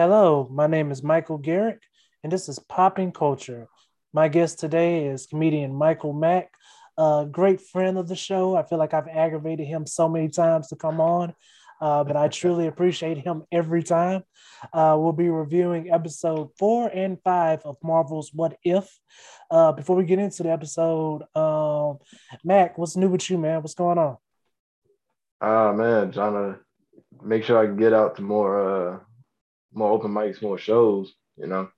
Hello, my name is Michael Garrick, and this is Popping Culture. My guest today is comedian Michael Mack, a great friend of the show. I feel like I've aggravated him so many times to come on, uh, but I truly appreciate him every time. Uh, we'll be reviewing episode four and five of Marvel's What If. Uh, before we get into the episode, um, Mack, what's new with you, man? What's going on? Ah man, trying to make sure I can get out to more uh more open mics, more shows, you know.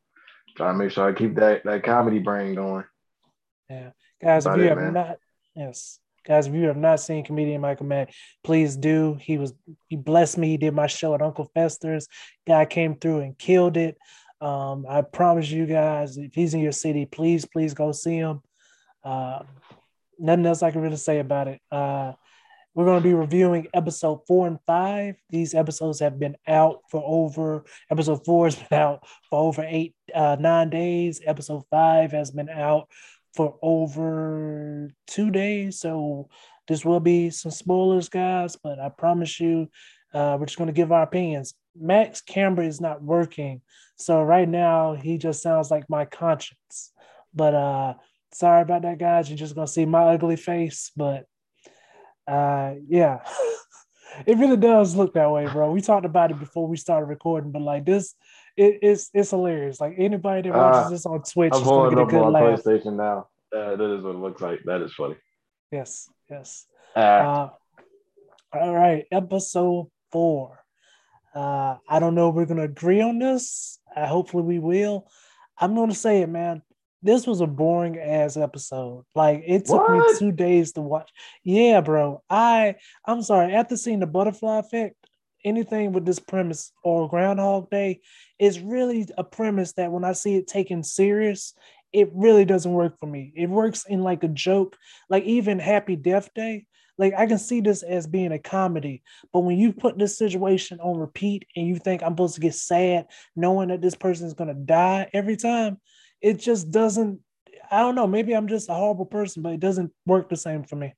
Trying to make sure I keep that that comedy brain going. Yeah. Guys, if you it, have man. not yes. Guys, if you have not seen comedian Michael Mack, please do. He was he blessed me. He did my show at Uncle Fester's. Guy came through and killed it. Um, I promise you guys, if he's in your city, please, please go see him. Uh, nothing else I can really say about it. Uh, we're going to be reviewing episode four and five. These episodes have been out for over, episode four has been out for over eight, uh, nine days. Episode five has been out for over two days. So this will be some spoilers, guys, but I promise you, uh, we're just going to give our opinions. Mack's camera is not working. So right now, he just sounds like my conscience. But uh, sorry about that, guys. You're just going to see my ugly face, but uh, yeah, it really does look that way, bro. We talked about it before we started recording, but like this, it, it's it's hilarious. Like anybody that watches uh, this on Twitch I'm get a good laugh. PlayStation now. Uh, that is what it looks like. That is funny. Yes, yes. Uh, uh, all right, episode four. Uh, I don't know if we're gonna agree on this. Uh, hopefully, we will. I'm gonna say it, man this was a boring ass episode. Like it took what? me two days to watch. Yeah, bro. I I'm sorry. After seeing the butterfly effect, anything with this premise or Groundhog Day is really a premise that when I see it taken serious, it really doesn't work for me. It works in like a joke, like even Happy Death Day. Like I can see this as being a comedy, but when you put this situation on repeat and you think I'm supposed to get sad knowing that this person is gonna die every time, it just doesn't. I don't know. Maybe I'm just a horrible person, but it doesn't work the same for me.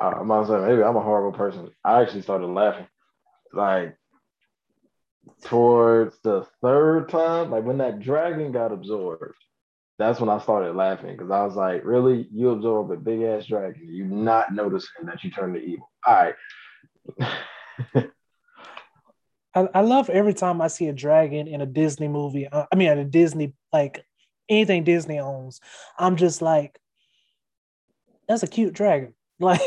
I'm not saying maybe I'm a horrible person. I actually started laughing, like towards the third time, like when that dragon got absorbed. That's when I started laughing because I was like, "Really? You absorb a big ass dragon? You not noticing that you turn to evil?" All right. I, I love every time I see a dragon in a Disney movie. Uh, I mean, at a Disney like anything Disney owns, I'm just like, that's a cute dragon. Like,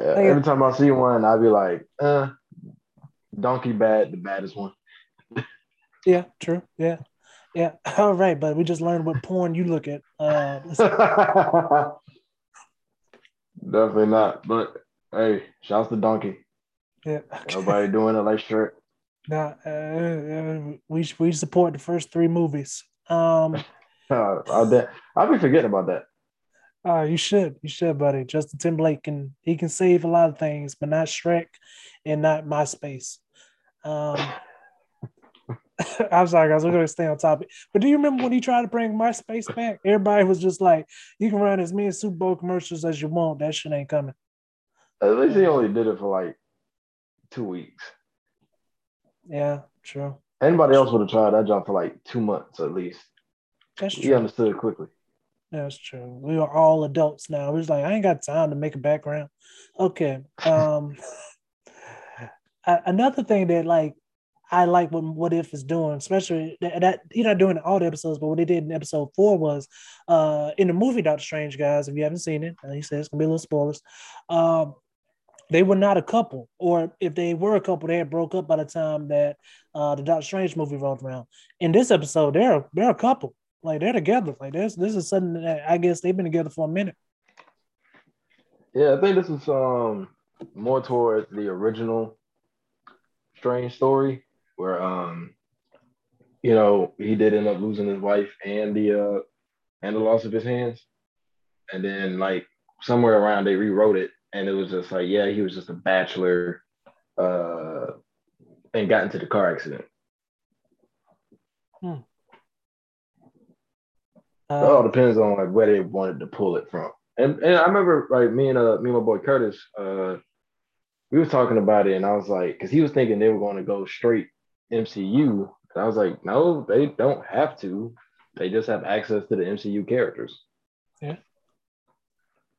yeah, like every time I see one, I'd be like, uh, donkey bad, the baddest one. yeah, true. Yeah. Yeah. All right, but we just learned what porn you look at. Uh, Definitely not. But hey, shouts to Donkey. Yeah. Nobody doing it like Shrek. Nah, uh, uh, we we support the first three movies. Um, uh, I'll, be, I'll be forgetting about that. Uh, you should, you should, buddy. Justin Timberlake can he can save a lot of things, but not Shrek and not MySpace. Um, I'm sorry, guys. We're gonna stay on topic. But do you remember when he tried to bring MySpace back? Everybody was just like, "You can run as many Super Bowl commercials as you want. That shit ain't coming." At least he only did it for like two weeks. Yeah, true. Anybody else would have tried that job for like two months at least. That's true. He understood quickly. That's true. We are all adults now. We're like, I ain't got time to make a background. Okay. Um another thing that like I like what What If is doing, especially that, that know doing all the episodes, but what they did in episode four was uh in the movie Doctor Strange, guys. If you haven't seen it, he says it's gonna be a little spoilers. Um, they were not a couple, or if they were a couple, they had broke up by the time that uh, the Doctor Strange movie rolled around. In this episode, they're they're a couple, like they're together. Like this, this is something that I guess they've been together for a minute. Yeah, I think this is um more towards the original Strange story, where um you know he did end up losing his wife and the uh and the loss of his hands, and then like somewhere around they rewrote it and it was just like, yeah, he was just a bachelor, uh, and got into the car accident. Hmm. it all depends on like where they wanted to pull it from. And and I remember like me and uh me and my boy Curtis, uh, we were talking about it, and I was like, because he was thinking they were going to go straight MCU, I was like, no, they don't have to. They just have access to the MCU characters. Yeah.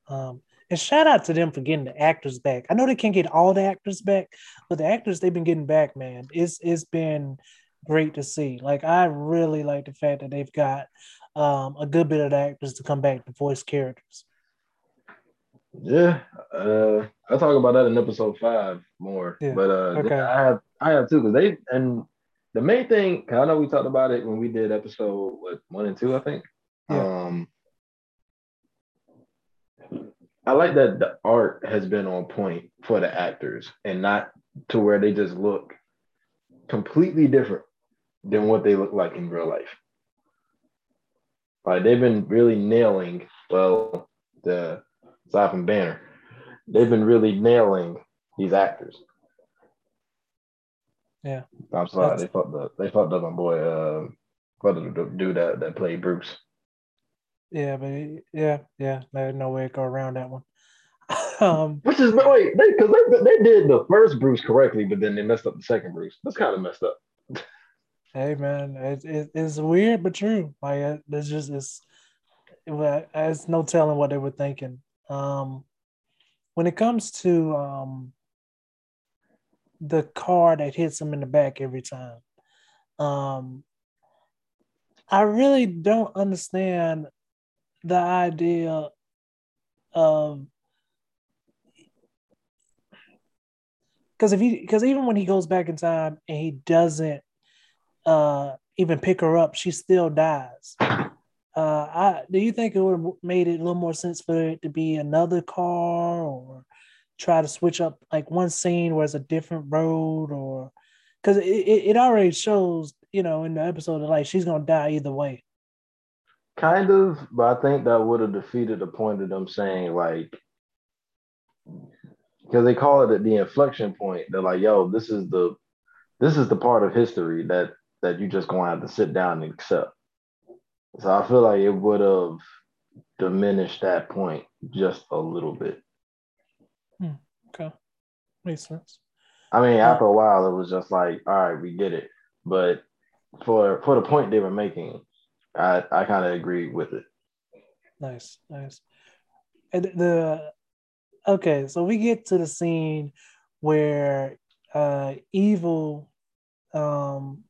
Um, and shout out to them for getting the actors back. I know they can't get all the actors back, but the actors they've been getting back, man, it's it's been great to see. Like I really like the fact that they've got um, a good bit of the actors to come back to voice characters. Yeah, uh, I'll talk about that in episode five more. Yeah. But uh, okay. I have I have two because they and the main thing I know we talked about it when we did episode what one and two I think. Yeah. Um, I like that the art has been on point for the actors and not to where they just look completely different than what they look like in real life. Like they've been really nailing, well, the aside from Banner, they've been really nailing these actors. Yeah. I'm sorry, That's... they fucked up. They fucked up my boy, uh, the dude that, that played Bruce. Yeah, but yeah, yeah, there's no way to go around that one. um, Which is no way because they, they, they did the first Bruce correctly, but then they messed up the second Bruce. That's kind of messed up. hey man, it, it, it's weird but true. Like it's just it's it's no telling what they were thinking. Um, when it comes to um, the car that hits him in the back every time, um, I really don't understand the idea of because if he because even when he goes back in time and he doesn't uh even pick her up, she still dies. Uh, I do you think it would have made it a little more sense for it to be another car or try to switch up like one scene where it's a different road or because it, it, it already shows you know in the episode of like she's gonna die either way Kind of, but I think that would have defeated the point of them saying like because they call it the inflection point. They're like, "Yo, this is the this is the part of history that that you just gonna have to sit down and accept." So I feel like it would have diminished that point just a little bit. Hmm. Okay, makes sense. I mean, after a while, it was just like, "All right, we get it," but for for the point they were making, I I kind of agree with it. Nice, nice. And the okay, so we get to the scene where uh evil um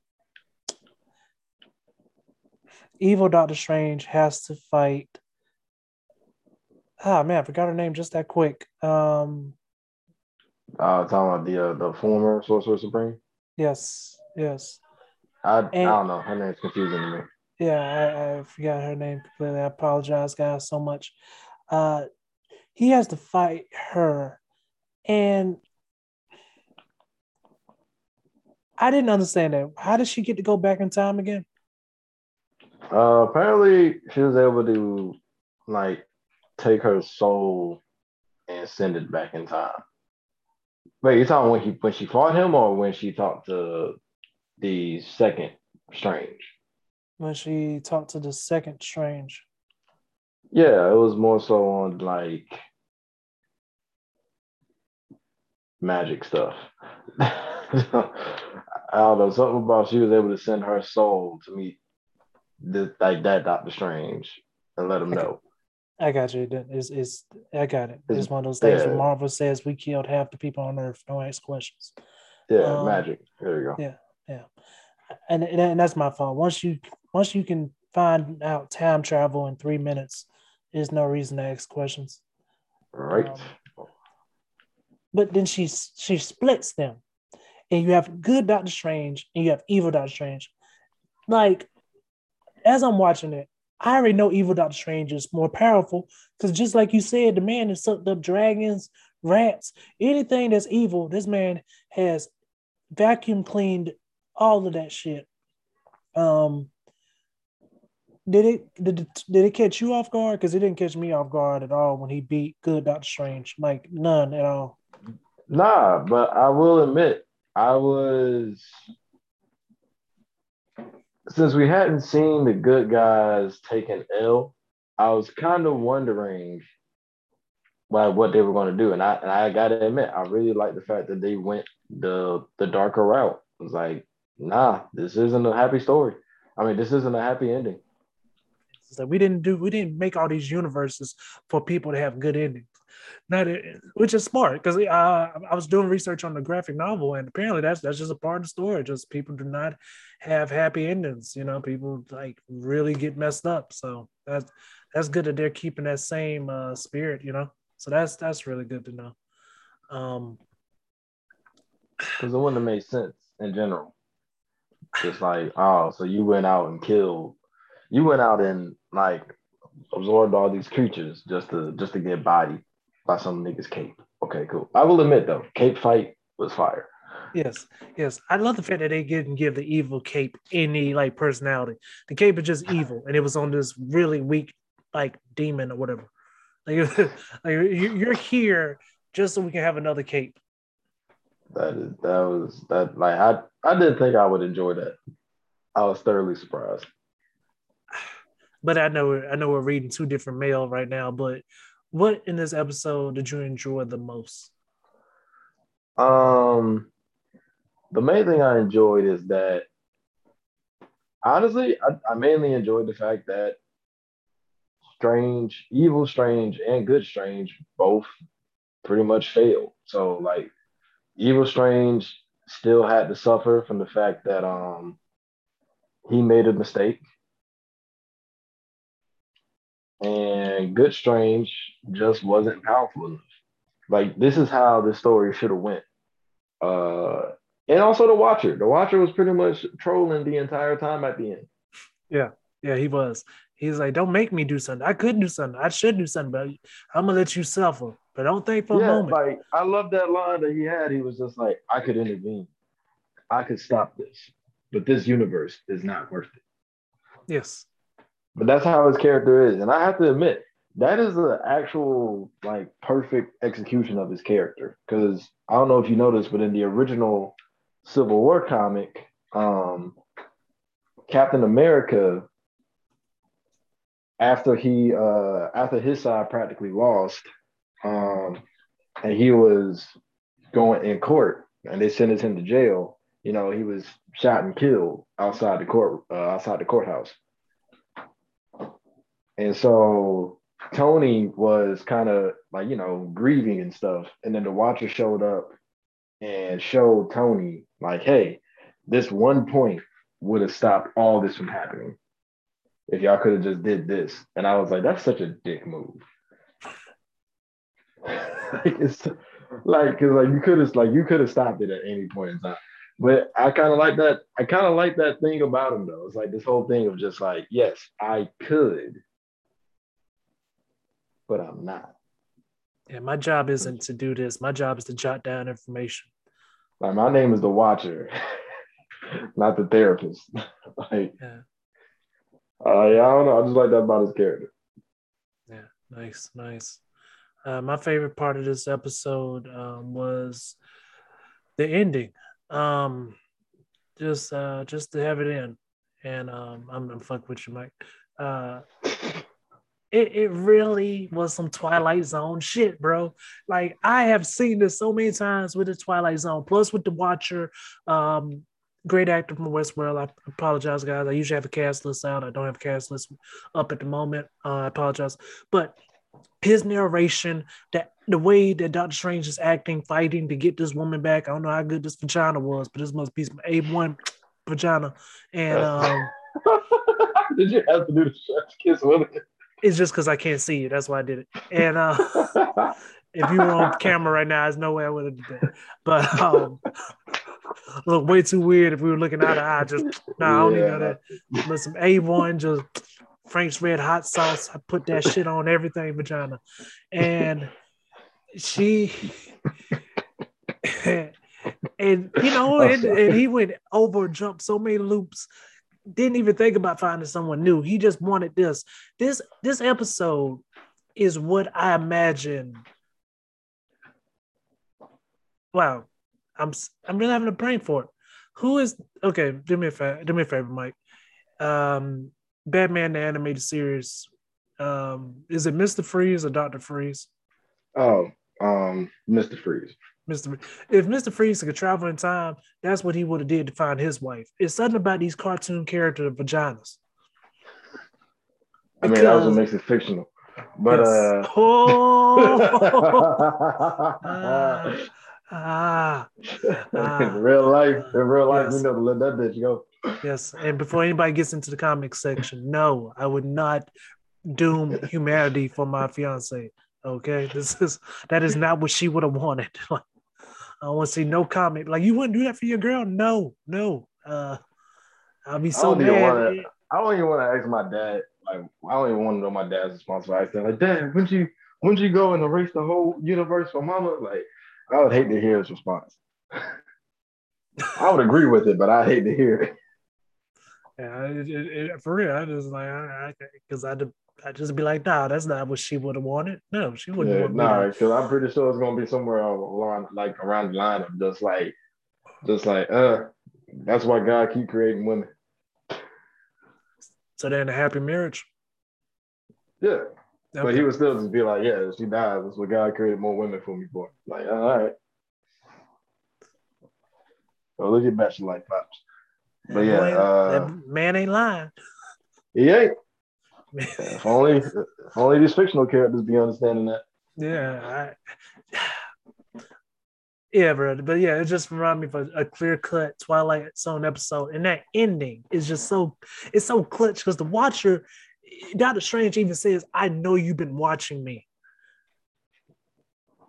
evil Doctor Strange has to fight ah man, I forgot her name just that quick. Um uh talking about the uh, the former Sorcerer Supreme. Yes, yes. I, and, I don't know. Her name's confusing to me yeah, I, I forgot her name completely. I apologize, guys, so much. Uh, he has to fight her, and I didn't understand that. How did she get to go back in time again? Uh, apparently, she was able to like take her soul and send it back in time. Wait, you're talking when he when she fought him or when she talked to the second Strange? When she talked to the second Strange. Yeah, it was more so on like magic stuff. I don't know, something about she was able to send her soul to meet the, like that Doctor Strange and let him know. I got you. It's, it's I got it. It's, it's one of those things yeah. where Marvel says we killed half the people on Earth. Don't ask questions. Yeah, um, magic. There you go. Yeah, yeah. And, and that's my fault. Once you once you can find out time travel in three minutes, there's no reason to ask questions. Right. Um, but then she she splits them, and you have good Doctor Strange and you have evil Doctor Strange. Like, as I'm watching it, I already know evil Doctor Strange is more powerful because just like you said, the man has sucked up dragons, rats, anything that's evil. This man has vacuum cleaned all of that shit. Um, did it did it, did it catch you off guard? Because it didn't catch me off guard at all when he beat good Doctor Strange. Like none at all. Nah, but I will admit I was since we hadn't seen the good guys take an L, I was kind of wondering like what they were going to do, and I and I got to admit I really like the fact that they went the the darker route. It was like nah, this isn't a happy story. I mean, this isn't a happy ending. So we didn't do we didn't make all these universes for people to have good endings. Not which is smart because uh, I was doing research on the graphic novel and apparently that's that's just a part of the story. Just people do not have happy endings. You know, people like really get messed up. So that's that's good that they're keeping that same uh, spirit. You know, so that's that's really good to know. Um, because it wouldn't have made sense in general. Just like, oh, so you went out and killed, you went out and like absorbed all these creatures just to just to get body by some niggas cape. Okay, cool. I will admit though, cape fight was fire. Yes, yes. I love the fact that they didn't give the evil cape any like personality. The cape is just evil, and it was on this really weak like demon or whatever. Like, like you're here just so we can have another cape. That is that was that like I I didn't think I would enjoy that. I was thoroughly surprised. But I know I know we're reading two different mail right now. But what in this episode did you enjoy the most? Um, the main thing I enjoyed is that honestly, I, I mainly enjoyed the fact that Strange, Evil Strange, and Good Strange both pretty much failed. So like Evil Strange still had to suffer from the fact that um he made a mistake. And Good Strange just wasn't powerful enough. Like this is how the story should have went. Uh and also the Watcher. The Watcher was pretty much trolling the entire time at the end. Yeah, yeah, he was. He's like, "Don't make me do something. I could do something. I should do something, but I'm gonna let you suffer." But don't think for yeah, a moment. Like I love that line that he had. He was just like, I could intervene. I could stop this. But this universe is not worth it. Yes. But that's how his character is. And I have to admit, that is the actual like perfect execution of his character. Because I don't know if you noticed, but in the original Civil War comic, um, Captain America, after he uh after his side practically lost, um, and he was going in court, and they sentenced him to jail. You know, he was shot and killed outside the court, uh, outside the courthouse. And so Tony was kind of like, you know, grieving and stuff. And then the watcher showed up and showed Tony, like, hey, this one point would have stopped all this from happening if y'all could have just did this. And I was like, that's such a dick move. like it's like because like you could have like you could have stopped it at any point in time. But I kind of like that. I kind of like that thing about him though. It's like this whole thing of just like, yes, I could, but I'm not. Yeah, my job isn't to do this. My job is to jot down information. Like my name is the watcher, not the therapist. like, yeah. Uh, yeah, I don't know. I just like that about his character. Yeah, nice, nice. Uh, my favorite part of this episode um, was the ending. Um, just uh, just to have it in, and um, I'm gonna fuck with you, Mike. Uh, it, it really was some Twilight Zone shit, bro. Like I have seen this so many times with the Twilight Zone, plus with the Watcher. Um, great actor from Westworld. I apologize, guys. I usually have a cast list out. I don't have a cast list up at the moment. Uh, I apologize, but his narration, that the way that Doctor Strange is acting, fighting to get this woman back. I don't know how good this vagina was, but this must be some A1 vagina. And um, did you have to do the chef's kiss with it? It's just because I can't see you. That's why I did it. And uh, if you were on camera right now, there's no way I would have done that. But um, look way too weird if we were looking eye to eye. Just no, nah, I don't yeah. need that. But some A1 just Frank's Red Hot Sauce. I put that shit on everything, vagina. And she, and you know, and, and he went over, jumped so many loops, didn't even think about finding someone new. He just wanted this. This this episode is what I imagine. Wow, I'm I'm really having a brain for it. Who is okay? Do me a favor. Do me a favor, Mike. Um, Batman the animated series. Um, is it Mister Freeze or Doctor Freeze? Oh, um, Mister Freeze. Mr. If Mr. Freeze could travel in time, that's what he would have did to find his wife. It's something about these cartoon character vaginas. I mean, that was what makes it fictional. But yes. uh oh, ah, ah, ah, in real life, in real life, yes. we know to let that bitch go. Yes, and before anybody gets into the comic section, no, I would not doom humanity for my fiance. Okay, this is that is not what she would have wanted. I want to see no comment. Like you wouldn't do that for your girl? No, no. Uh, I'll be so I mad. Wanna, I don't even want to ask my dad. Like I don't even want to know my dad's response. I said, like, Dad, when'd you when'd you go and erase the whole universe for Mama? Like, I would hate to hear his response. I would agree with it, but I hate to hear it. Yeah, it, it, it, for real, I just like I because I, I, I just be like, nah, that's not what she would have wanted. No, she wouldn't. Yeah, nah, because I'm pretty sure it's gonna be somewhere along like around the line of just like, just like, uh, that's why God keep creating women. So they're in a happy marriage. Yeah, okay. but he would still just be like, yeah, she dies. That's what God created more women for me for. Like, all right. So look at Bachelor Life Pops. But yeah, uh, that man ain't lying. He ain't. If only, if only these fictional characters be understanding that. Yeah, I, yeah, bro. But yeah, it just reminded me of a, a clear cut Twilight Zone episode, and that ending is just so it's so clutch because the Watcher, Doctor Strange even says, "I know you've been watching me."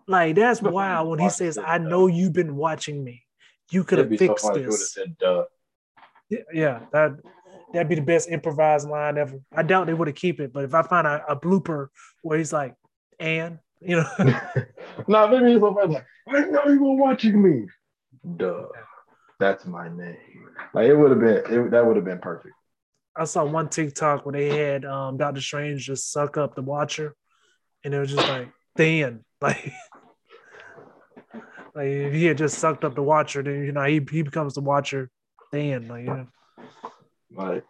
Like that's wild when he says, "I know you've been watching me." You could have fixed so this. Said, yeah, that that'd be the best improvised line ever. I doubt they would have keep it, but if I find a, a blooper where he's like, "And," you know, no, maybe he's like, "I know you were watching me." Duh, that's my name. Like it would have been, it, that would have been perfect. I saw one TikTok where they had um, Doctor Strange just suck up the Watcher, and it was just like thin, like. Like if he had just sucked up the Watcher, then you know he, he becomes the Watcher stand. Like, yeah. Like,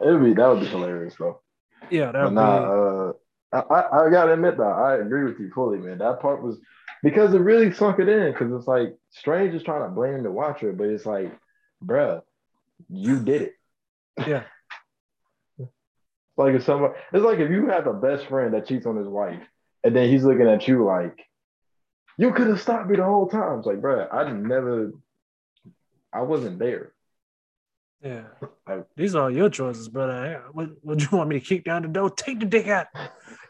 it would be that would be hilarious, bro. Yeah, that would nah, be. Uh, I, I gotta admit though, I agree with you fully, man. That part was because it really sunk it in. Because it's like Strange is trying to blame the Watcher, but it's like, bruh, you did it. Yeah. like if someone, it's like if you have a best friend that cheats on his wife, and then he's looking at you like, you could have stopped me the whole time. It's like, bruh, I never I wasn't there. Yeah. I, These are all your choices, brother. What would you want me to kick down the door? Take the dick out.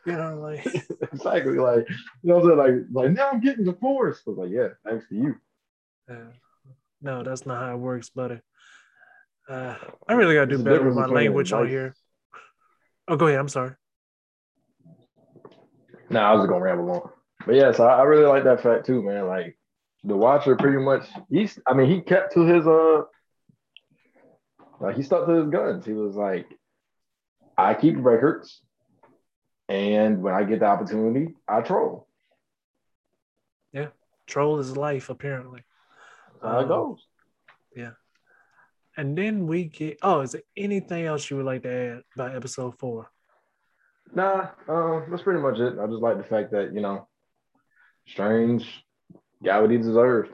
You know, like exactly like you know what I'm saying? Like, like now I'm getting the force. I was like, yeah, thanks to you. Yeah. No, that's not how it works, buddy. Uh, I really gotta do better with my language on here. Oh, go ahead. I'm sorry. No, nah, I was just gonna ramble on. But yeah, so I, I really like that fact too, man. Like the Watcher pretty much he's I mean he kept to his uh like he stuck to his guns. He was like, I keep records, and when I get the opportunity, I troll. Yeah, troll is life apparently. How um, it goes. Yeah. And then we get oh, is there anything else you would like to add about episode four? Nah, uh, that's pretty much it. I just like the fact that, you know, Strange got what he deserved.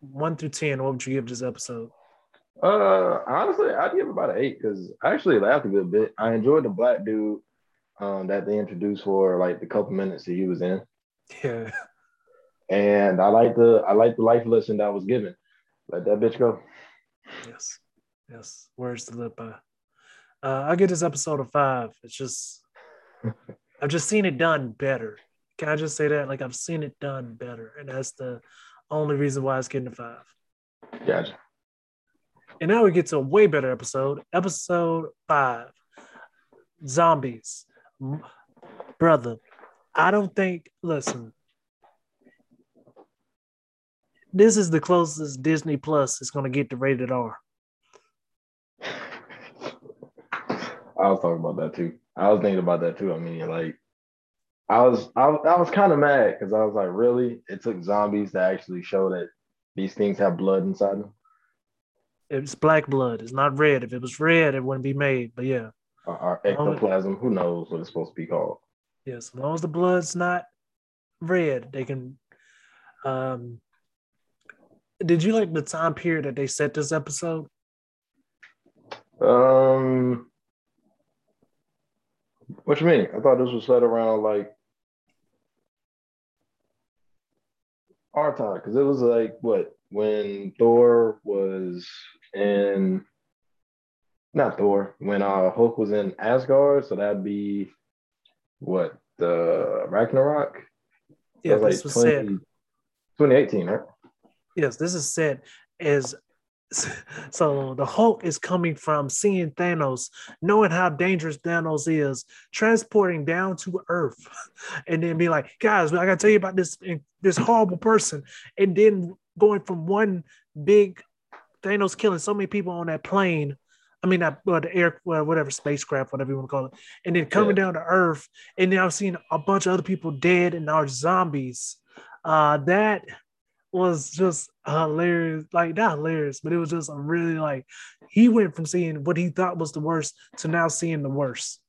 One through ten, what would you give this episode? Uh, honestly, I'd give about an eight because I actually laughed a good bit. I enjoyed the black dude um, that they introduced for like the couple minutes that he was in. Yeah. And I like the I like the life lesson that was given. Let that bitch go. Yes. Yes. Words to live by. Uh, I get this episode of five. It's just I've just seen it done better. Can I just say that? Like I've seen it done better, and that's the only reason why it's getting a five. Gotcha. And now we get to a way better episode, episode five, zombies. Brother, I don't think. Listen, this is the closest Disney Plus is going to get to rated R. I was talking about that too. I was thinking about that too. I mean, like I was I, I was kind of mad because I was like, really? It took zombies to actually show that these things have blood inside them. It's black blood. It's not red. If it was red, it wouldn't be made. But yeah. Or, or ectoplasm. Who knows what it's supposed to be called? Yes, yeah, as long as the blood's not red, they can Um, did you like the time period that they set this episode? Um, what you mean? I thought this was set around like our time because it was like what when Thor was in not Thor when uh Hulk was in Asgard, so that'd be what the Ragnarok. Yeah, this was 20, set 2018, right? Yes, this is said as so the Hulk is coming from seeing Thanos, knowing how dangerous Thanos is, transporting down to Earth, and then be like, guys, I gotta tell you about this this horrible person, and then going from one big Thanos killing so many people on that plane. I mean, not well, the air, well, whatever spacecraft, whatever you want to call it, and then coming yeah. down to Earth, and then I've seen a bunch of other people dead and are zombies. Uh, that was just hilarious. Like not hilarious, but it was just a really like he went from seeing what he thought was the worst to now seeing the worst.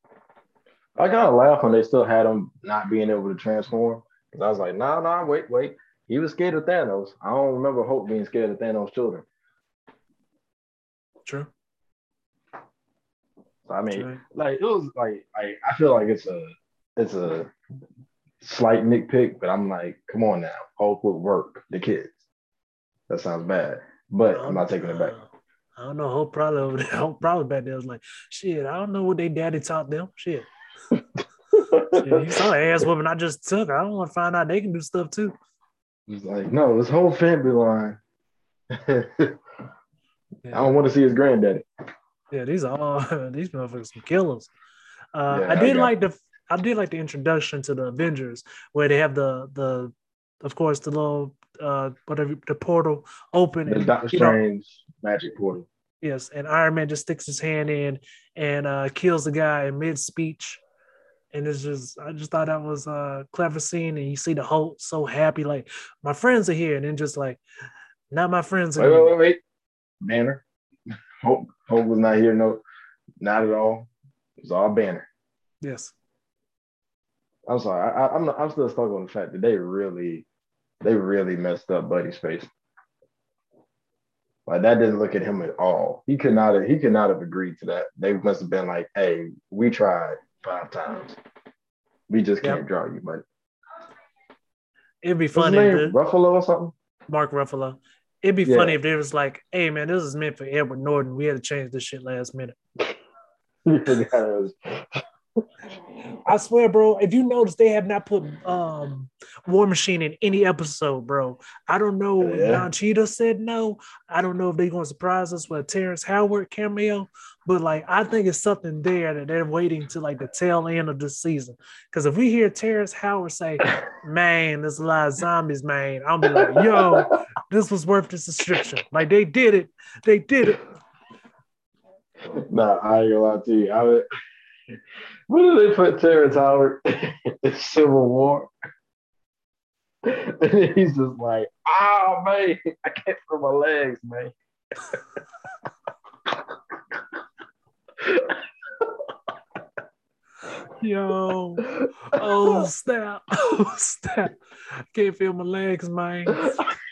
I kind of laughed when they still had him not being able to transform. Because I was like, nah, nah, wait, wait. He was scared of Thanos. I don't remember Hulk being scared of Thanos' children. True. So, I mean, True. like it was like I, I feel like it's a it's a slight nitpick, but I'm like, come on now, Hulk would work the kids. That sounds bad, but I'm not taking it back. I don't know. Hulk probably over there. Hulk probably back there was like, shit. I don't know what they daddy taught them. Shit. shit you saw ass woman I just took. I don't want to find out they can do stuff too. He's like, no, this whole family line. yeah. I don't want to see his granddaddy. Yeah, these are all these motherfuckers some killers. Uh, yeah, I did I like the I did like the introduction to the Avengers where they have the the of course the little uh whatever the portal open the and, Doctor Strange know, magic portal. Yes, and Iron Man just sticks his hand in and uh kills the guy in mid speech. And it's just I just thought that was a clever scene and you see the Hulk so happy, like my friends are here, and then just like not my friends. Wait, wait, wait, wait. Banner. Hulk, Hulk was not here, no, not at all. It was all Banner. Yes. I'm sorry. I, am I'm, I'm still stuck on the fact that they really, they really messed up Buddy's face. Like that didn't look at him at all. He could not have. He could not have agreed to that. They must have been like, "Hey, we tried five times. We just can't yep. draw you, buddy." It'd be funny. What's Ruffalo or something. Mark Ruffalo. It'd be yeah. funny if they was like, "Hey, man, this is meant for Edward Norton. We had to change this shit last minute." I swear, bro. If you notice, they have not put um, War Machine in any episode, bro. I don't know. Yeah. Don Cheadle said no. I don't know if they're going to surprise us with a Terrence Howard cameo, but like I think it's something there that they're waiting to like the tail end of the season. Because if we hear Terrence Howard say, "Man, there's a lot of zombies, man," I'll be like, "Yo, this was worth the subscription." Like they did it. They did it. Nah, I ain't gonna lie to you. I would. When did they put Terrence Howard in the Civil War? And he's just like, oh man, I can't feel my legs, man. Yo, oh snap, oh snap, I can't feel my legs, man.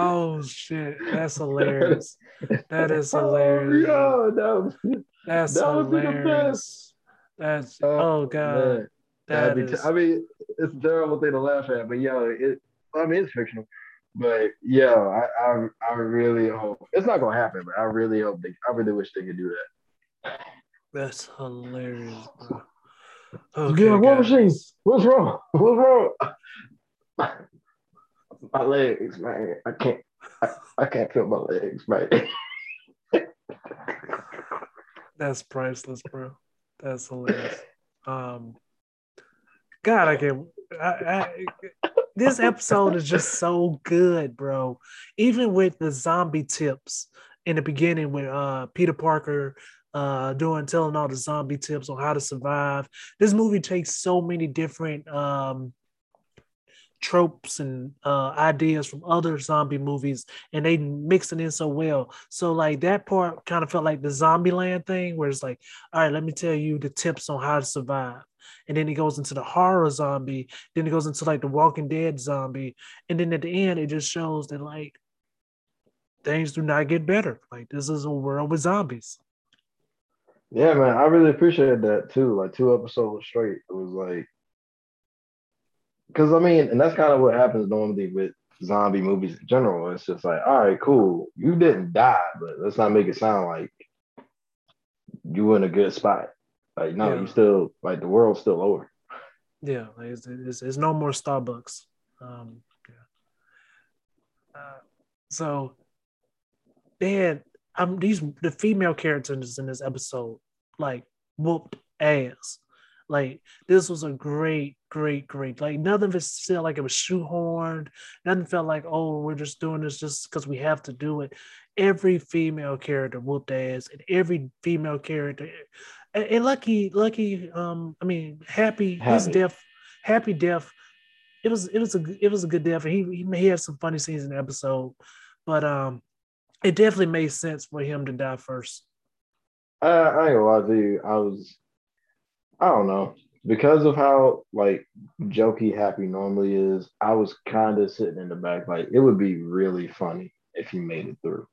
Oh shit, that's hilarious. That is oh, hilarious. Oh, that was, that's that hilarious. That's oh, oh god. That is... T- I mean, it's a terrible thing to laugh at, but yo, it. I mean, it's fictional, but yeah, I, I, I really hope it's not gonna happen, but I really hope they. I really wish they could do that. That's hilarious, bro. Okay, yeah, War Machine. What's wrong? What's wrong? My legs, man. I can't. I, I can't feel my legs, man. That's priceless, bro. That's hilarious. Um, God, I can. I, I, this episode is just so good, bro. Even with the zombie tips in the beginning, with uh, Peter Parker uh, doing telling all the zombie tips on how to survive. This movie takes so many different um, tropes and uh, ideas from other zombie movies and they mix it in so well. So like that part kind of felt like the Zombieland thing where it's like, all right, let me tell you the tips on how to survive. And then it goes into the horror zombie, then it goes into like the Walking Dead zombie, and then at the end it just shows that like things do not get better. Like this is a world with zombies. Yeah, man, I really appreciated that too. Like two episodes straight, it was like because I mean, and that's kind of what happens normally with zombie movies in general. It's just like, all right, cool, you didn't die, but let's not make it sound like you were in a good spot. Like, no, yeah. you still like the world's still over. Yeah, like it's, it's, it's no more Starbucks. Um, yeah. Uh, so, man, I'm these the female characters in this episode like whooped ass. Like this was a great, great, great. Like nothing of it felt like it was shoehorned. Nothing felt like oh we're just doing this just because we have to do it. Every female character whooped ass, and every female character, and, and lucky, lucky. Um, I mean, happy, happy. his death, happy death. It was it was a it was a good death, and he he, he had some funny scenes in the episode, but um, it definitely made sense for him to die first. I, I ain't gonna lie to you. I was I don't know. Because of how like jokey happy normally is, I was kind of sitting in the back, like it would be really funny if he made it through.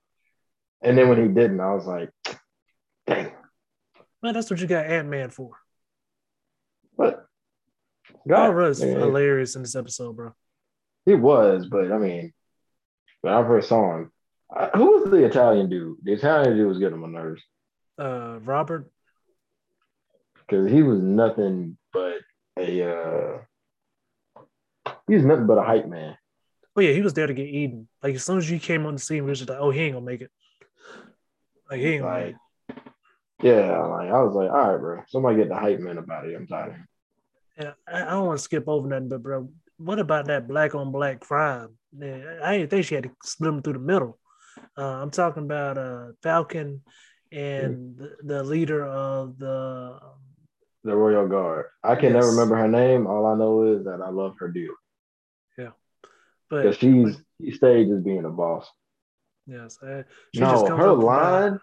And then when he didn't, I was like, dang. Man, that's what you got Ant Man for. What? God was hilarious in this episode, bro. He was, but I mean, when I first saw him, I, who was the Italian dude? The Italian dude was getting on my nerves. Uh, Robert because he was nothing but a uh, was nothing but a hype man. Oh yeah, he was there to get eaten. Like as soon as you came on the scene, we were just like, oh, he ain't gonna make it. Like he ain't like, yeah, like I was like, all right, bro, somebody get the hype man about it. I'm tired. Yeah, I, I don't want to skip over nothing, but bro, what about that black on black crime? Man, I didn't think she had to split them through the middle. Uh, I'm talking about uh, Falcon and the, the leader of the the Royal Guard. I can yes. never remember her name. All I know is that I love her deal. Yeah, but she's she stayed as being a boss. Yes, uh, no, her line,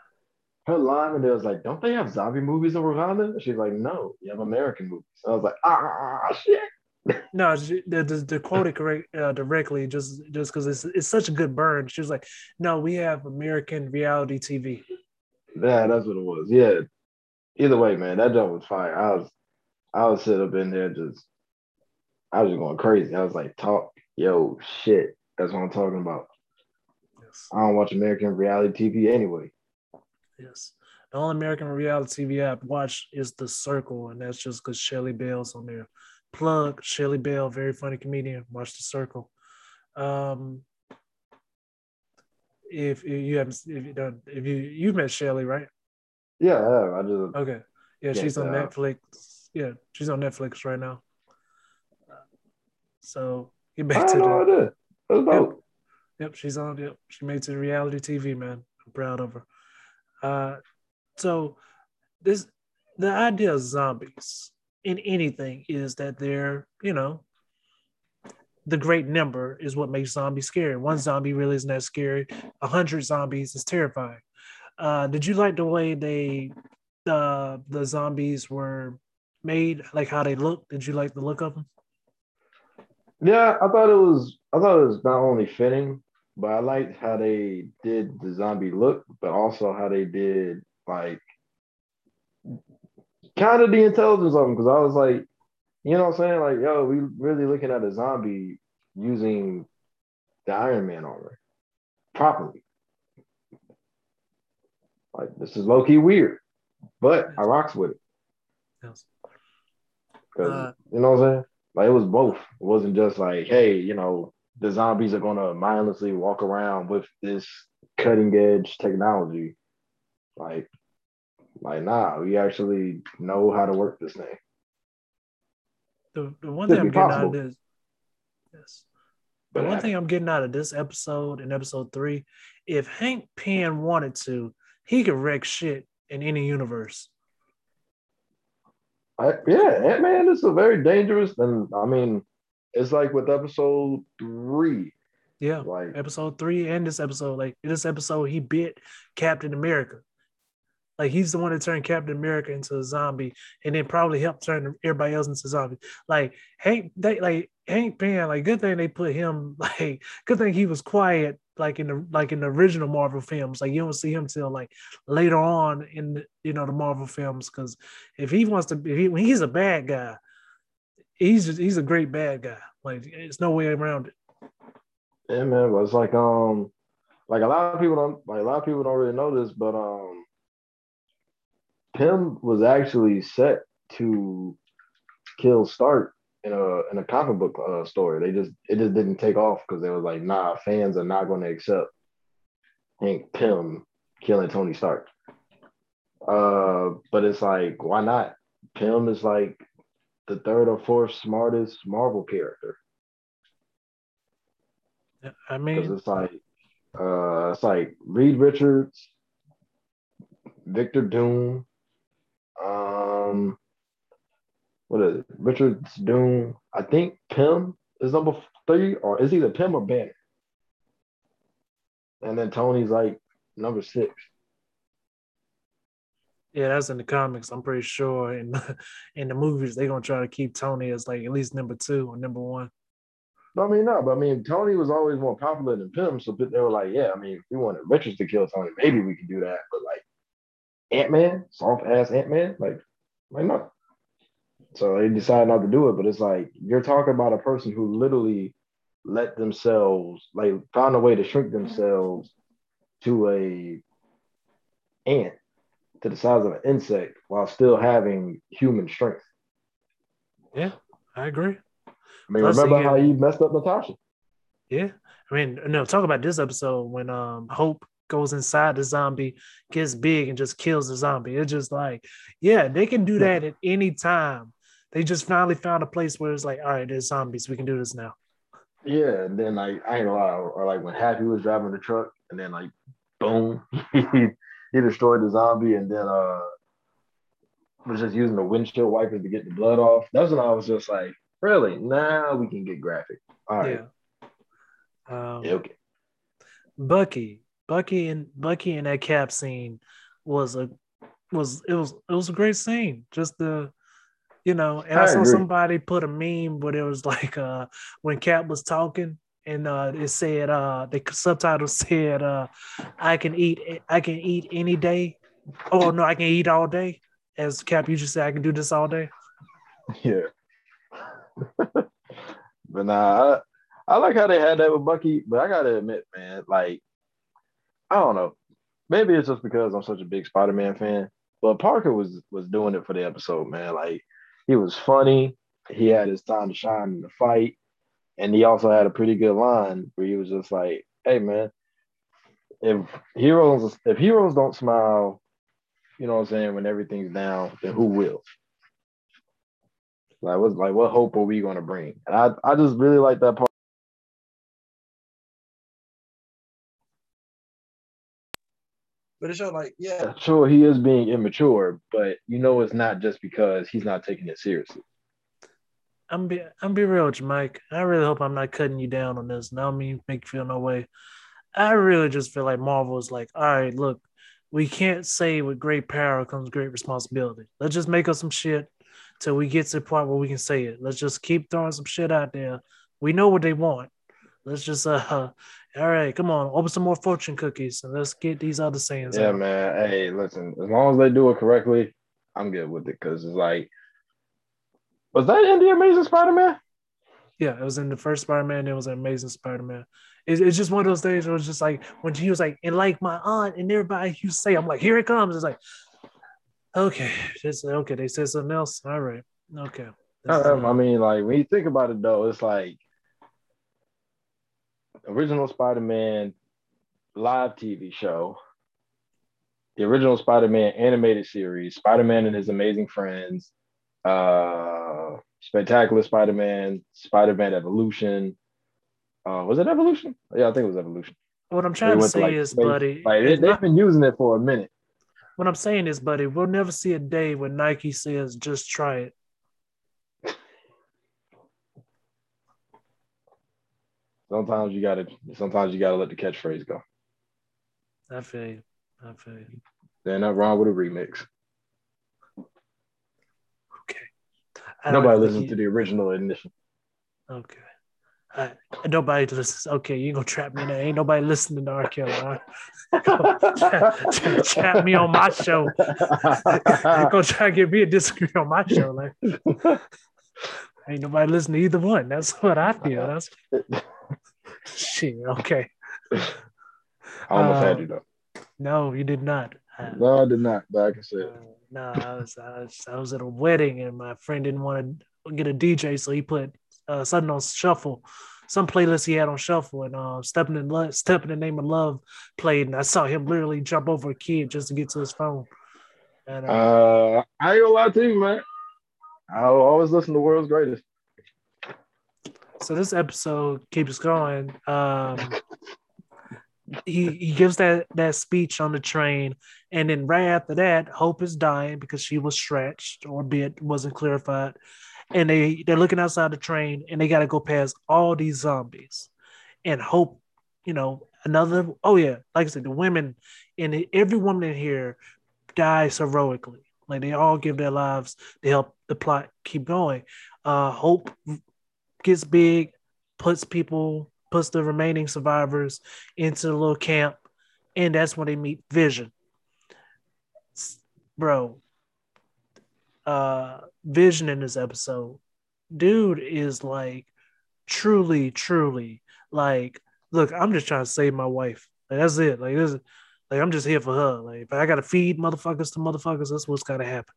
her line, and it was like, "Don't they have zombie movies in Wakanda?" She's like, "No, you have American movies." I was like, "Ah, shit." no, the, the, the quote it correct uh, directly just just because it's it's such a good burn. She was like, "No, we have American reality TV." Yeah, that's what it was. Yeah, either way, man, that jump was fire. I was I was sit up in there just I was just going crazy. I was like, talk, yo, shit. That's what I'm talking about. Yes. I don't watch American reality TV anyway. Yes. The only American reality TV I watch is The Circle, and that's just because Shelly Bell's on there. Plug Shelly Bell, very funny comedian. Watch The Circle. Um, if, if you haven't, if you don't, if you you've met Shelly, right? Yeah, I, I just okay. Yeah, she's on Netflix. Yeah, she's on Netflix right now. So get back I to the. That's yep. yep, she's on. Yep, she made it to reality TV, man. I'm proud of her. Uh, so this the idea of zombies in anything is that they're, you know, the great number is what makes zombies scary. One zombie really isn't that scary. A hundred zombies is terrifying. Uh, did you like the way they uh, the zombies were made, like how they look? Did you like the look of them? Yeah, I thought it was. I thought it was not only fitting, but I liked how they did the zombie look, but also how they did like kind of the intelligence of them. Because I was like, you know what I'm saying? Like, yo, we really looking at a zombie using the Iron Man armor properly. Like this is low key weird, but I rocks with it. Because uh, you know what I'm saying? Like it was both. It wasn't just like, hey, you know, the zombies are gonna mindlessly walk around with this cutting edge technology. Like, like nah, we actually know how to work this thing. The, the one thing I'm getting out of this, yes. The one thing I'm getting out of this episode in episode three, if Hank Pym wanted to, he could wreck shit in any universe. I, yeah, Ant Man is a very dangerous, and I mean, it's like with episode three. Yeah, like episode three and this episode. Like this episode, he bit Captain America. Like he's the one that turned Captain America into a zombie, and then probably helped turn everybody else into zombies. Like Hank, they like Hank Pym. Like good thing they put him. Like good thing he was quiet. Like in the like in the original Marvel films. Like you don't see him till like later on in you know the Marvel films. Because if he wants to, if he, when he's a bad guy, he's just, he's a great bad guy. Like it's no way around it. Yeah, man. But it's like um, like a lot of people don't like a lot of people don't really know this, but um Pym was actually set to kill Stark in a in a comic book uh, story. They just it just didn't take off because they were like, nah, fans are not going to accept Hank Pym killing Tony Stark. Uh, but it's like, why not? Pym is like the third or fourth smartest Marvel character. I mean, it's like, uh, it's like Reed Richards, Victor Doom, um, what is it? Richard's Doom. I think Pym is number three, or is either Pym or Banner. And then Tony's like number six. Yeah, that's in the comics. I'm pretty sure in the, in the movies they're gonna try to keep Tony as like at least number two or number one. I mean, no, but I mean, Tony was always more popular than Pym, so they were like, yeah, I mean, if we wanted Richards to kill Tony, maybe we could do that. But like, Ant Man, soft ass Ant Man, like, like no. So they decided not to do it, but it's like you're talking about a person who literally let themselves, like, found a way to shrink themselves to a ant to the size of an insect while still having human strength. Yeah, I agree. I mean, Plus remember how he messed up Natasha? Yeah. I mean, no, talk about this episode when um Hope goes inside the zombie, gets big, and just kills the zombie. It's just like, yeah, they can do that at any time. They just finally found a place where it's like, all right, there's zombies. We can do this now. Yeah, and then like I ain't gonna lie, or like when Happy was driving the truck, and then like boom, he, destroyed the zombie, and then uh was just using the windshield wipers to get the blood off. That's when I was just like, really? Now we can get graphic. All right. Yeah. Um, yeah, okay. Bucky, Bucky and Bucky in that cap scene was a was it was it was a great scene. Just the you know, and I, I saw agree. somebody put a meme but it was like uh when Cap was talking and uh it said uh the subtitle said uh I can eat I can eat any day. Oh no, I can eat all day. As Cap you just said I can do this all day. Yeah. but nah, I, I like how they had that with Bucky, but I gotta admit, man, like I don't know. Maybe it's just because I'm such a big Spider-Man fan. But Parker was was doing it for the episode, man. Like he was funny. He had his time to shine in the fight. And he also had a pretty good line where he was just like, hey man, if heroes if heroes don't smile, you know what I'm saying, when everything's down, then who will? Like what like what hope are we gonna bring? And I, I just really like that part. But it's just like, yeah, sure, he is being immature, but you know, it's not just because he's not taking it seriously. I'm be I'm be real with you, Mike. I really hope I'm not cutting you down on this. Now, I mean make you feel no way. I really just feel like Marvel is like, all right, look, we can't say with great power comes great responsibility. Let's just make up some shit till we get to the point where we can say it. Let's just keep throwing some shit out there. We know what they want. Let's just uh all right, come on, open some more fortune cookies and let's get these other sayings. Yeah, out. man. Hey, listen, as long as they do it correctly, I'm good with it because it's like, was that in the Amazing Spider-Man? Yeah, it was in the first Spider-Man. It was an Amazing Spider-Man. It's, it's just one of those days where it's just like when he was like, and like my aunt and everybody you say, I'm like, here it comes. It's like, okay, just okay. They said something else. All right, okay. I mean, like when you think about it though, it's like original Spider-Man live TV show, the original Spider-Man animated series, Spider-Man and His Amazing Friends, uh, Spectacular Spider-Man, Spider-Man Evolution. Uh, was it Evolution? Yeah, I think it was Evolution. What I'm trying to say to, like, is, space. buddy, like they, have been using it for a minute. What I'm saying is, buddy, we'll never see a day when Nike says, "Just try it." Sometimes you gotta sometimes you gotta let the catchphrase go. I feel you. I feel you. They're not wrong with a remix. I Nobody listens to the original edition. Okay. I, nobody listens. Okay, you gonna trap me in there. Ain't nobody listening to R. Kelly. All right? trap, trap me on my show. Go try to get me a disagree on my show. Like, ain't nobody listening to either one. That's what I feel. That's shit. Okay. I almost had Um, you though. No, you did not. Uh, No, I did not, but I can say uh, it. no, I was, I was I was at a wedding and my friend didn't want to get a DJ, so he put uh, something on shuffle, some playlist he had on shuffle, and uh, stepping in love, step in the name of love played, and I saw him literally jump over a kid just to get to his phone. And uh, Uh, I ain't gonna lie to you, man. I'll always listen to the World's Greatest. So this episode keeps going. Um, he he gives that that speech on the train, and then right after that, Hope is dying because she was stretched or bit wasn't clarified, and they they're looking outside the train and they got to go past all these zombies, and Hope, you know, another oh yeah, like I said, the women and every woman in here dies heroically. Like they all give their lives to help the plot keep going. Uh, Hope gets big, puts people, puts the remaining survivors into the little camp, and that's when they meet Vision. Bro, uh, Vision in this episode, dude is like truly, truly like, look, I'm just trying to save my wife. Like, that's it. Like this, like I'm just here for her. Like if I gotta feed motherfuckers to motherfuckers, that's what's gotta happen.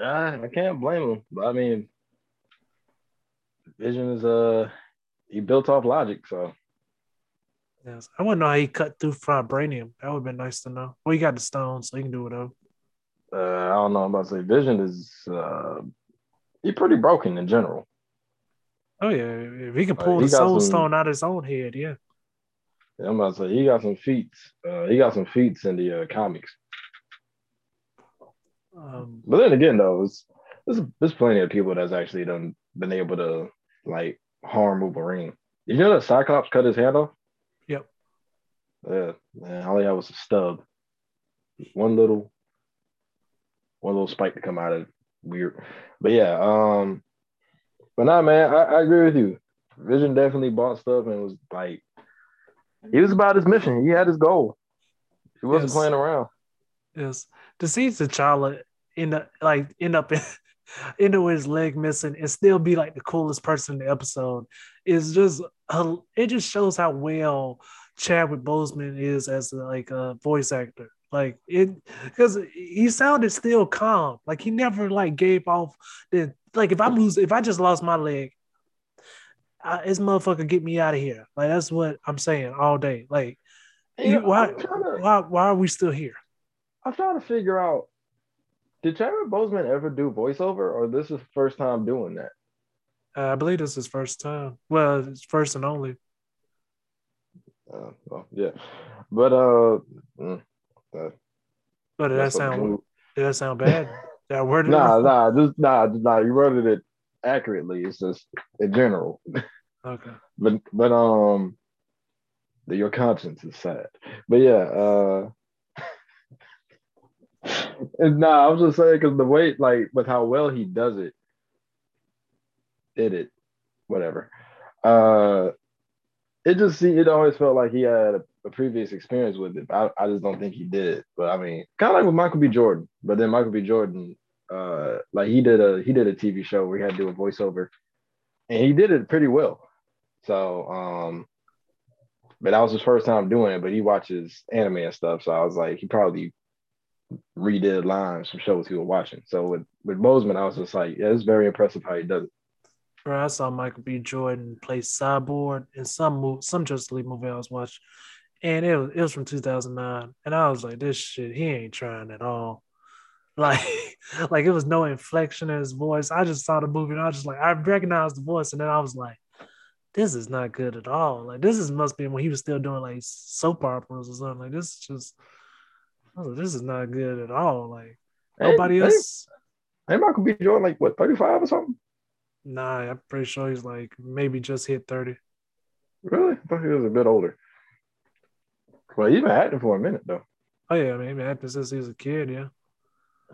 I, I can't blame him. But I mean, Vision is uh he built off logic, so Yes. I want to know how he cut through vibranium. That would have been nice to know. Well, he got the stone, so he can do whatever. uh, I don't know. I'm about to say Vision is uh he pretty broken in general. Oh yeah, if he can pull he the soul some- stone out of his own head, yeah. I'm about to say he got some feats. Uh, he got some feats in the uh, comics. Um, But then again, though, it's, there's there's plenty of people that's actually done been able to like harm Wolverine. Did you know that Cyclops cut his hand off? Yep. Yeah, man. All he had was a stub. One little, one little spike to come out of it. weird. But yeah, um, but nah, man, I, I agree with you. Vision definitely bought stuff and was like, he was about his mission. He had his goal. He wasn't Yes. playing around. Yes. to see T'Challa end up like end up in, with his leg missing and still be like the coolest person in the episode is just it just shows how well Chadwick Boseman is as like a voice actor. Like it because he sounded still calm. Like he never like gave off the like if I lose if I just lost my leg, I, this motherfucker get me out of here. Like that's what I'm saying all day. Like You You- know, why- to- why why are we still here? I'm trying to figure out did Chadwick Boseman ever do voiceover or this is first time doing that? Uh, I believe this is first time. Well, it's first and only. Uh, well, yeah. But uh, mm, uh But did that sound blew- did that sound bad? Did I word it Nah, nah, just nah, just nah. You worded it accurately. It's just in general. Okay. But but um your conscience is sad. But yeah, uh nah, I was just saying because the way like with how well he does it, did it, whatever. Uh it just see it always felt like he had a, a previous experience with it. I, I just don't think he did. But I mean, kind of like with Michael B. Jordan. But then Michael B. Jordan, uh, like he did a he did a TV show where he had to do a voiceover, and he did it pretty well. So, um, but that was his first time doing it. But he watches anime and stuff, so I was like, he probably redid lines from shows he was watching. So with with Boseman, I was just like, yeah, it's very impressive how he does it. Bro, I saw Michael B. Jordan play Cyborg in some move, some Justice League movie I was watching, and it was it was from 2009, and I was like, this shit, he ain't trying at all. Like, like it was no inflection in his voice. I just saw the movie, and I was just like, I recognized the voice, and then I was like, this is not good at all. Like, this is must be when he was still doing like soap operas or something. Like, this is just, Like, this is not good at all. Like, nobody Hey, else. Hey, hey, Michael B. Jordan, like what, 35 or something? Nah, I'm pretty sure he's like maybe just hit 30. Really? I thought he was a bit older. Well, he's been acting for a minute though. Oh yeah, I mean, he's been acting since he was a kid. Yeah.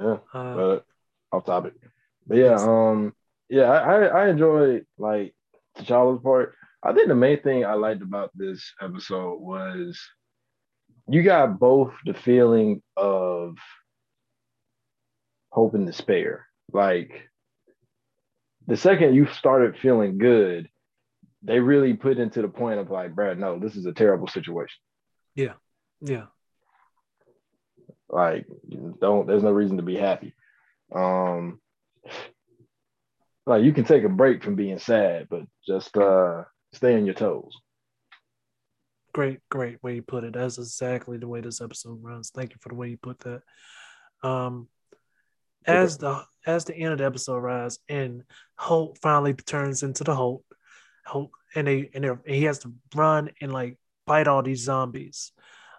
Yeah. Uh, but off topic. But yeah, um, yeah, I I enjoy like T'Challa's part. I think the main thing I liked about this episode was you got both the feeling of hope and despair. Like the second you started feeling good, they really put into the point of like, Brad, no, this is a terrible situation. Yeah. Yeah. Like, don't there's no reason to be happy. Um like you can take a break from being sad, but just uh stay on your toes. Great, great way you put it. That's exactly the way this episode runs. Thank you for the way you put that. Um as the as the end of the episode arrives and Hulk finally turns into the Hulk, Hulk and they and, and he has to run and like fight all these zombies.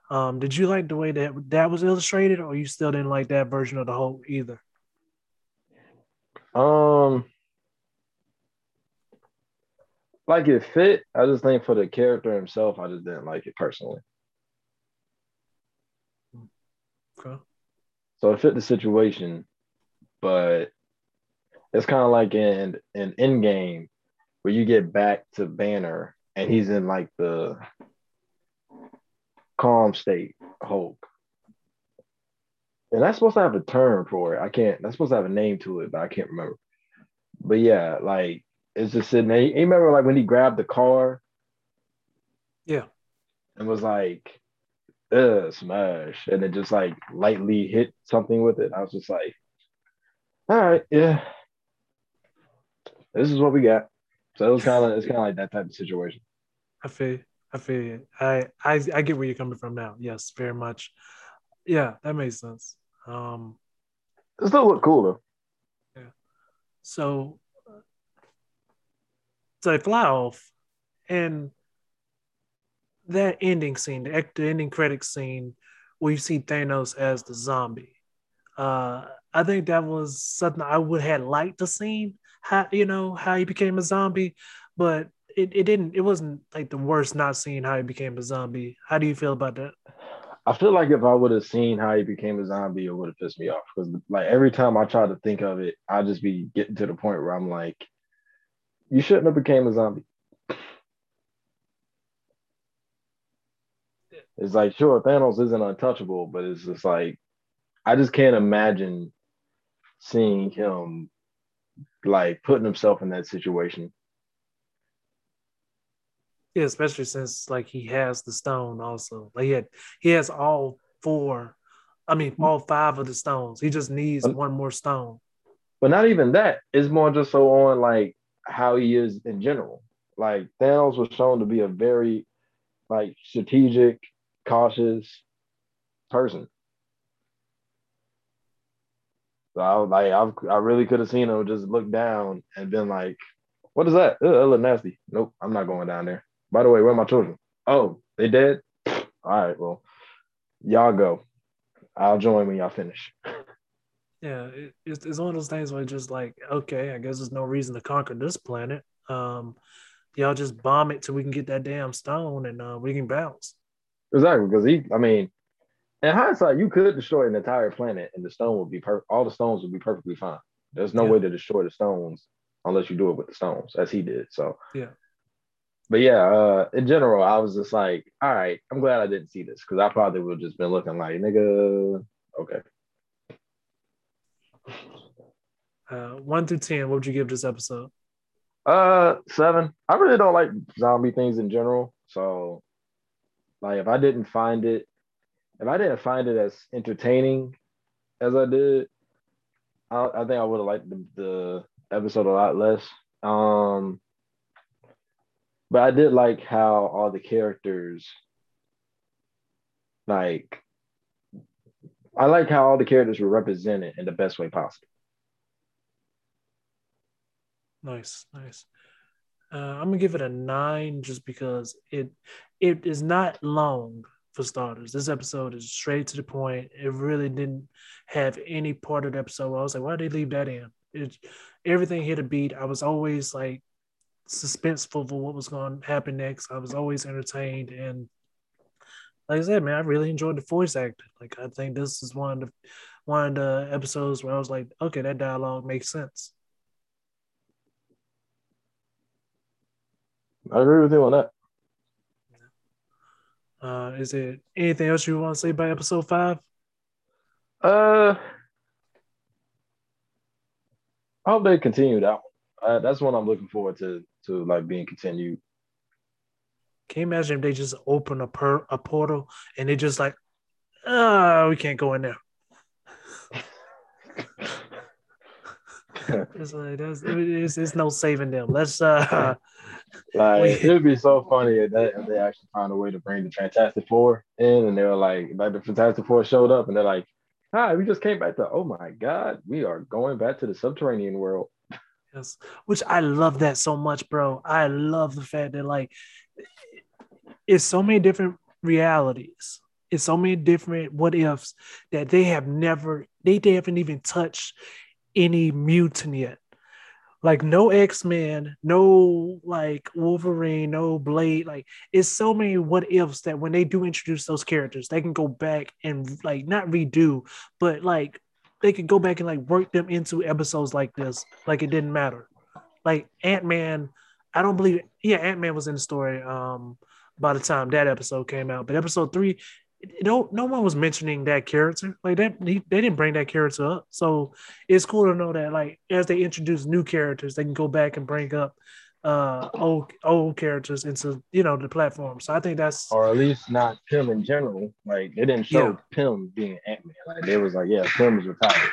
Um, did you like the way that that was illustrated, or you still didn't like that version of the Hulk either? Um, like it fit. I just think for the character himself, I just didn't like it personally. Okay. So it fit the situation, but it's kind of like in an Endgame where you get back to Banner and he's in like the calm state, Hulk. And that's supposed to have a term for it. I can't, that's supposed to have a name to it, but I can't remember. But yeah, like it's just sitting there. You remember like when he grabbed the car? Yeah. And was like, uh, smash. And it just like lightly hit something with it. I was just like, all right, yeah. This is what we got. So it was kind of it's kind of like that type of situation. I feel I feel you. I, I I get where you're coming from now. Yes, very much. Yeah, that makes sense. Um it still look cool though. Yeah. So so they fly off and that ending scene, the, the ending credit scene where you see Thanos as the zombie. Uh I think that was something I would have liked to see how you know how he became a zombie, but it, it didn't it wasn't like the worst not seeing how he became a zombie. How do you feel about that? I feel like if I would have seen how he became a zombie, it would have pissed me off. Because like every time I try to think of it, I just be getting to the point where I'm like, you shouldn't have became a zombie. It's like sure, Thanos isn't untouchable, but it's just like I just can't imagine seeing him like putting himself in that situation. Yeah, especially since like he has the stone also. Like he had he has all four, I mean all five of the stones. He just needs one more stone. But not even that. It's more just so on like how he is in general. Like Thanos was shown to be a very like strategic, cautious person. So I was like, I, I really could have seen him just look down and been like, "What is that? Ugh, that look nasty." Nope, I'm not going down there. By the way, where are my children? Oh, they dead. All right, well, y'all go. I'll join when y'all finish. Yeah, it, it's, it's one of those things where just like, okay, I guess there's no reason to conquer this planet. Um, y'all just bomb it till we can get that damn stone and uh, we can bounce. Exactly, because he, I mean, in hindsight, you could destroy an entire planet and the stone would be perfect. All the stones would be perfectly fine. There's no yeah. way to destroy the stones unless you do it with the stones, as he did. So yeah. But yeah, uh, in general, I was just like, all right, I'm glad I didn't see this because I probably would have just been looking like, nigga, okay. Uh, one through ten, what would you give this episode? Uh, seven. I really don't like zombie things in general. So, like, if I didn't find it if I didn't find it as entertaining as I did, I, I think I would have liked the, the, episode a lot less. Um, but I did like how all the characters, like, I like how all the characters were represented in the best way possible. Nice, nice. Uh, I'm gonna give it a nine just because it it is not long for starters. This episode is straight to the point. It really didn't have any part of the episode. I was like, why did they leave that in? It, everything hit a beat. I was always like suspenseful for what was going to happen next. I was always entertained, and like I said, man, I really enjoyed the voice acting. Like I think this is one of the one of the episodes where I was like, okay, that dialogue makes sense. I agree with you on that. Uh, is it anything else you want to say about episode five? Uh, I hope they continue that one. Uh, that's one I'm looking forward to to like being continued. Can you imagine if they just open a per a portal and they just like, oh, we can't go in there. it's like there's, it's, it's no saving them. Let's uh like it'd be so funny if, that, if they actually found a way to bring the Fantastic Four in and they were like like the Fantastic Four showed up and they're like, Hi, we just came back to oh my god, we are going back to the subterranean world. Yes, which I love that so much, bro. I love the fact that like it's so many different realities. It's so many different what ifs that they have never, they, they haven't even touched any mutant yet. Like no X Men, no like Wolverine, no Blade. Like it's so many what ifs that when they do introduce those characters, they can go back and like not redo, but like they could go back and like work them into episodes like this. Like it didn't matter. Like Ant Man, I don't believe. Yeah, Ant Man was in the story. Um, by the time that episode came out, but episode three, no no one was mentioning that character. Like that they didn't bring that character up. So it's cool to know that like as they introduce new characters they can go back and bring up uh old old characters into you know the platform. So i think that's or at least not pym in general. Like they didn't show yeah. pym being ant-man. Like they was like yeah pym is retired.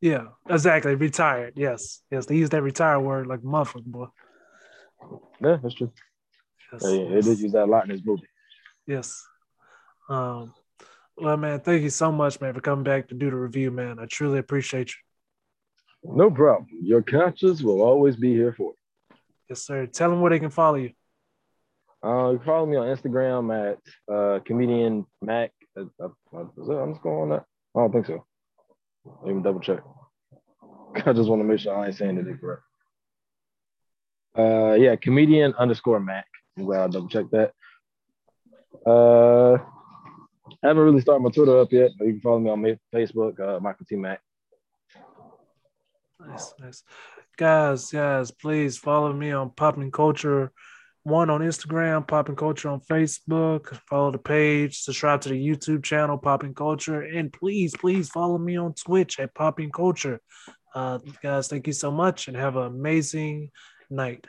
Yeah exactly. Retired. Yes. Yes they used that retired word like muffled boy. Yeah that's true yes, yeah, yes. they did use that a lot in this movie yes um, well, man, thank you so much, man, for coming back to do the review, man. I truly appreciate you. No problem. Your conscience will always be here for you. Yes, sir. Tell them where they can follow you. Uh, you follow me on Instagram at uh, comedian Mack. I'm just going underscore on that? I don't think so. Even double check. I just want to make sure I ain't saying it incorrect. Uh, yeah, comedian underscore Mack. I'm glad I double checked that. Uh, I haven't really started my Twitter up yet, but you can follow me on Facebook, uh, Michael T. Mack. Nice, nice. Guys, guys, please follow me on Popping Culture one on Instagram, Popping Culture on Facebook. Follow the page, subscribe to the YouTube channel, Popping Culture, and please, please follow me on Twitch at Popping Culture. Uh, guys, thank you so much and have an amazing night.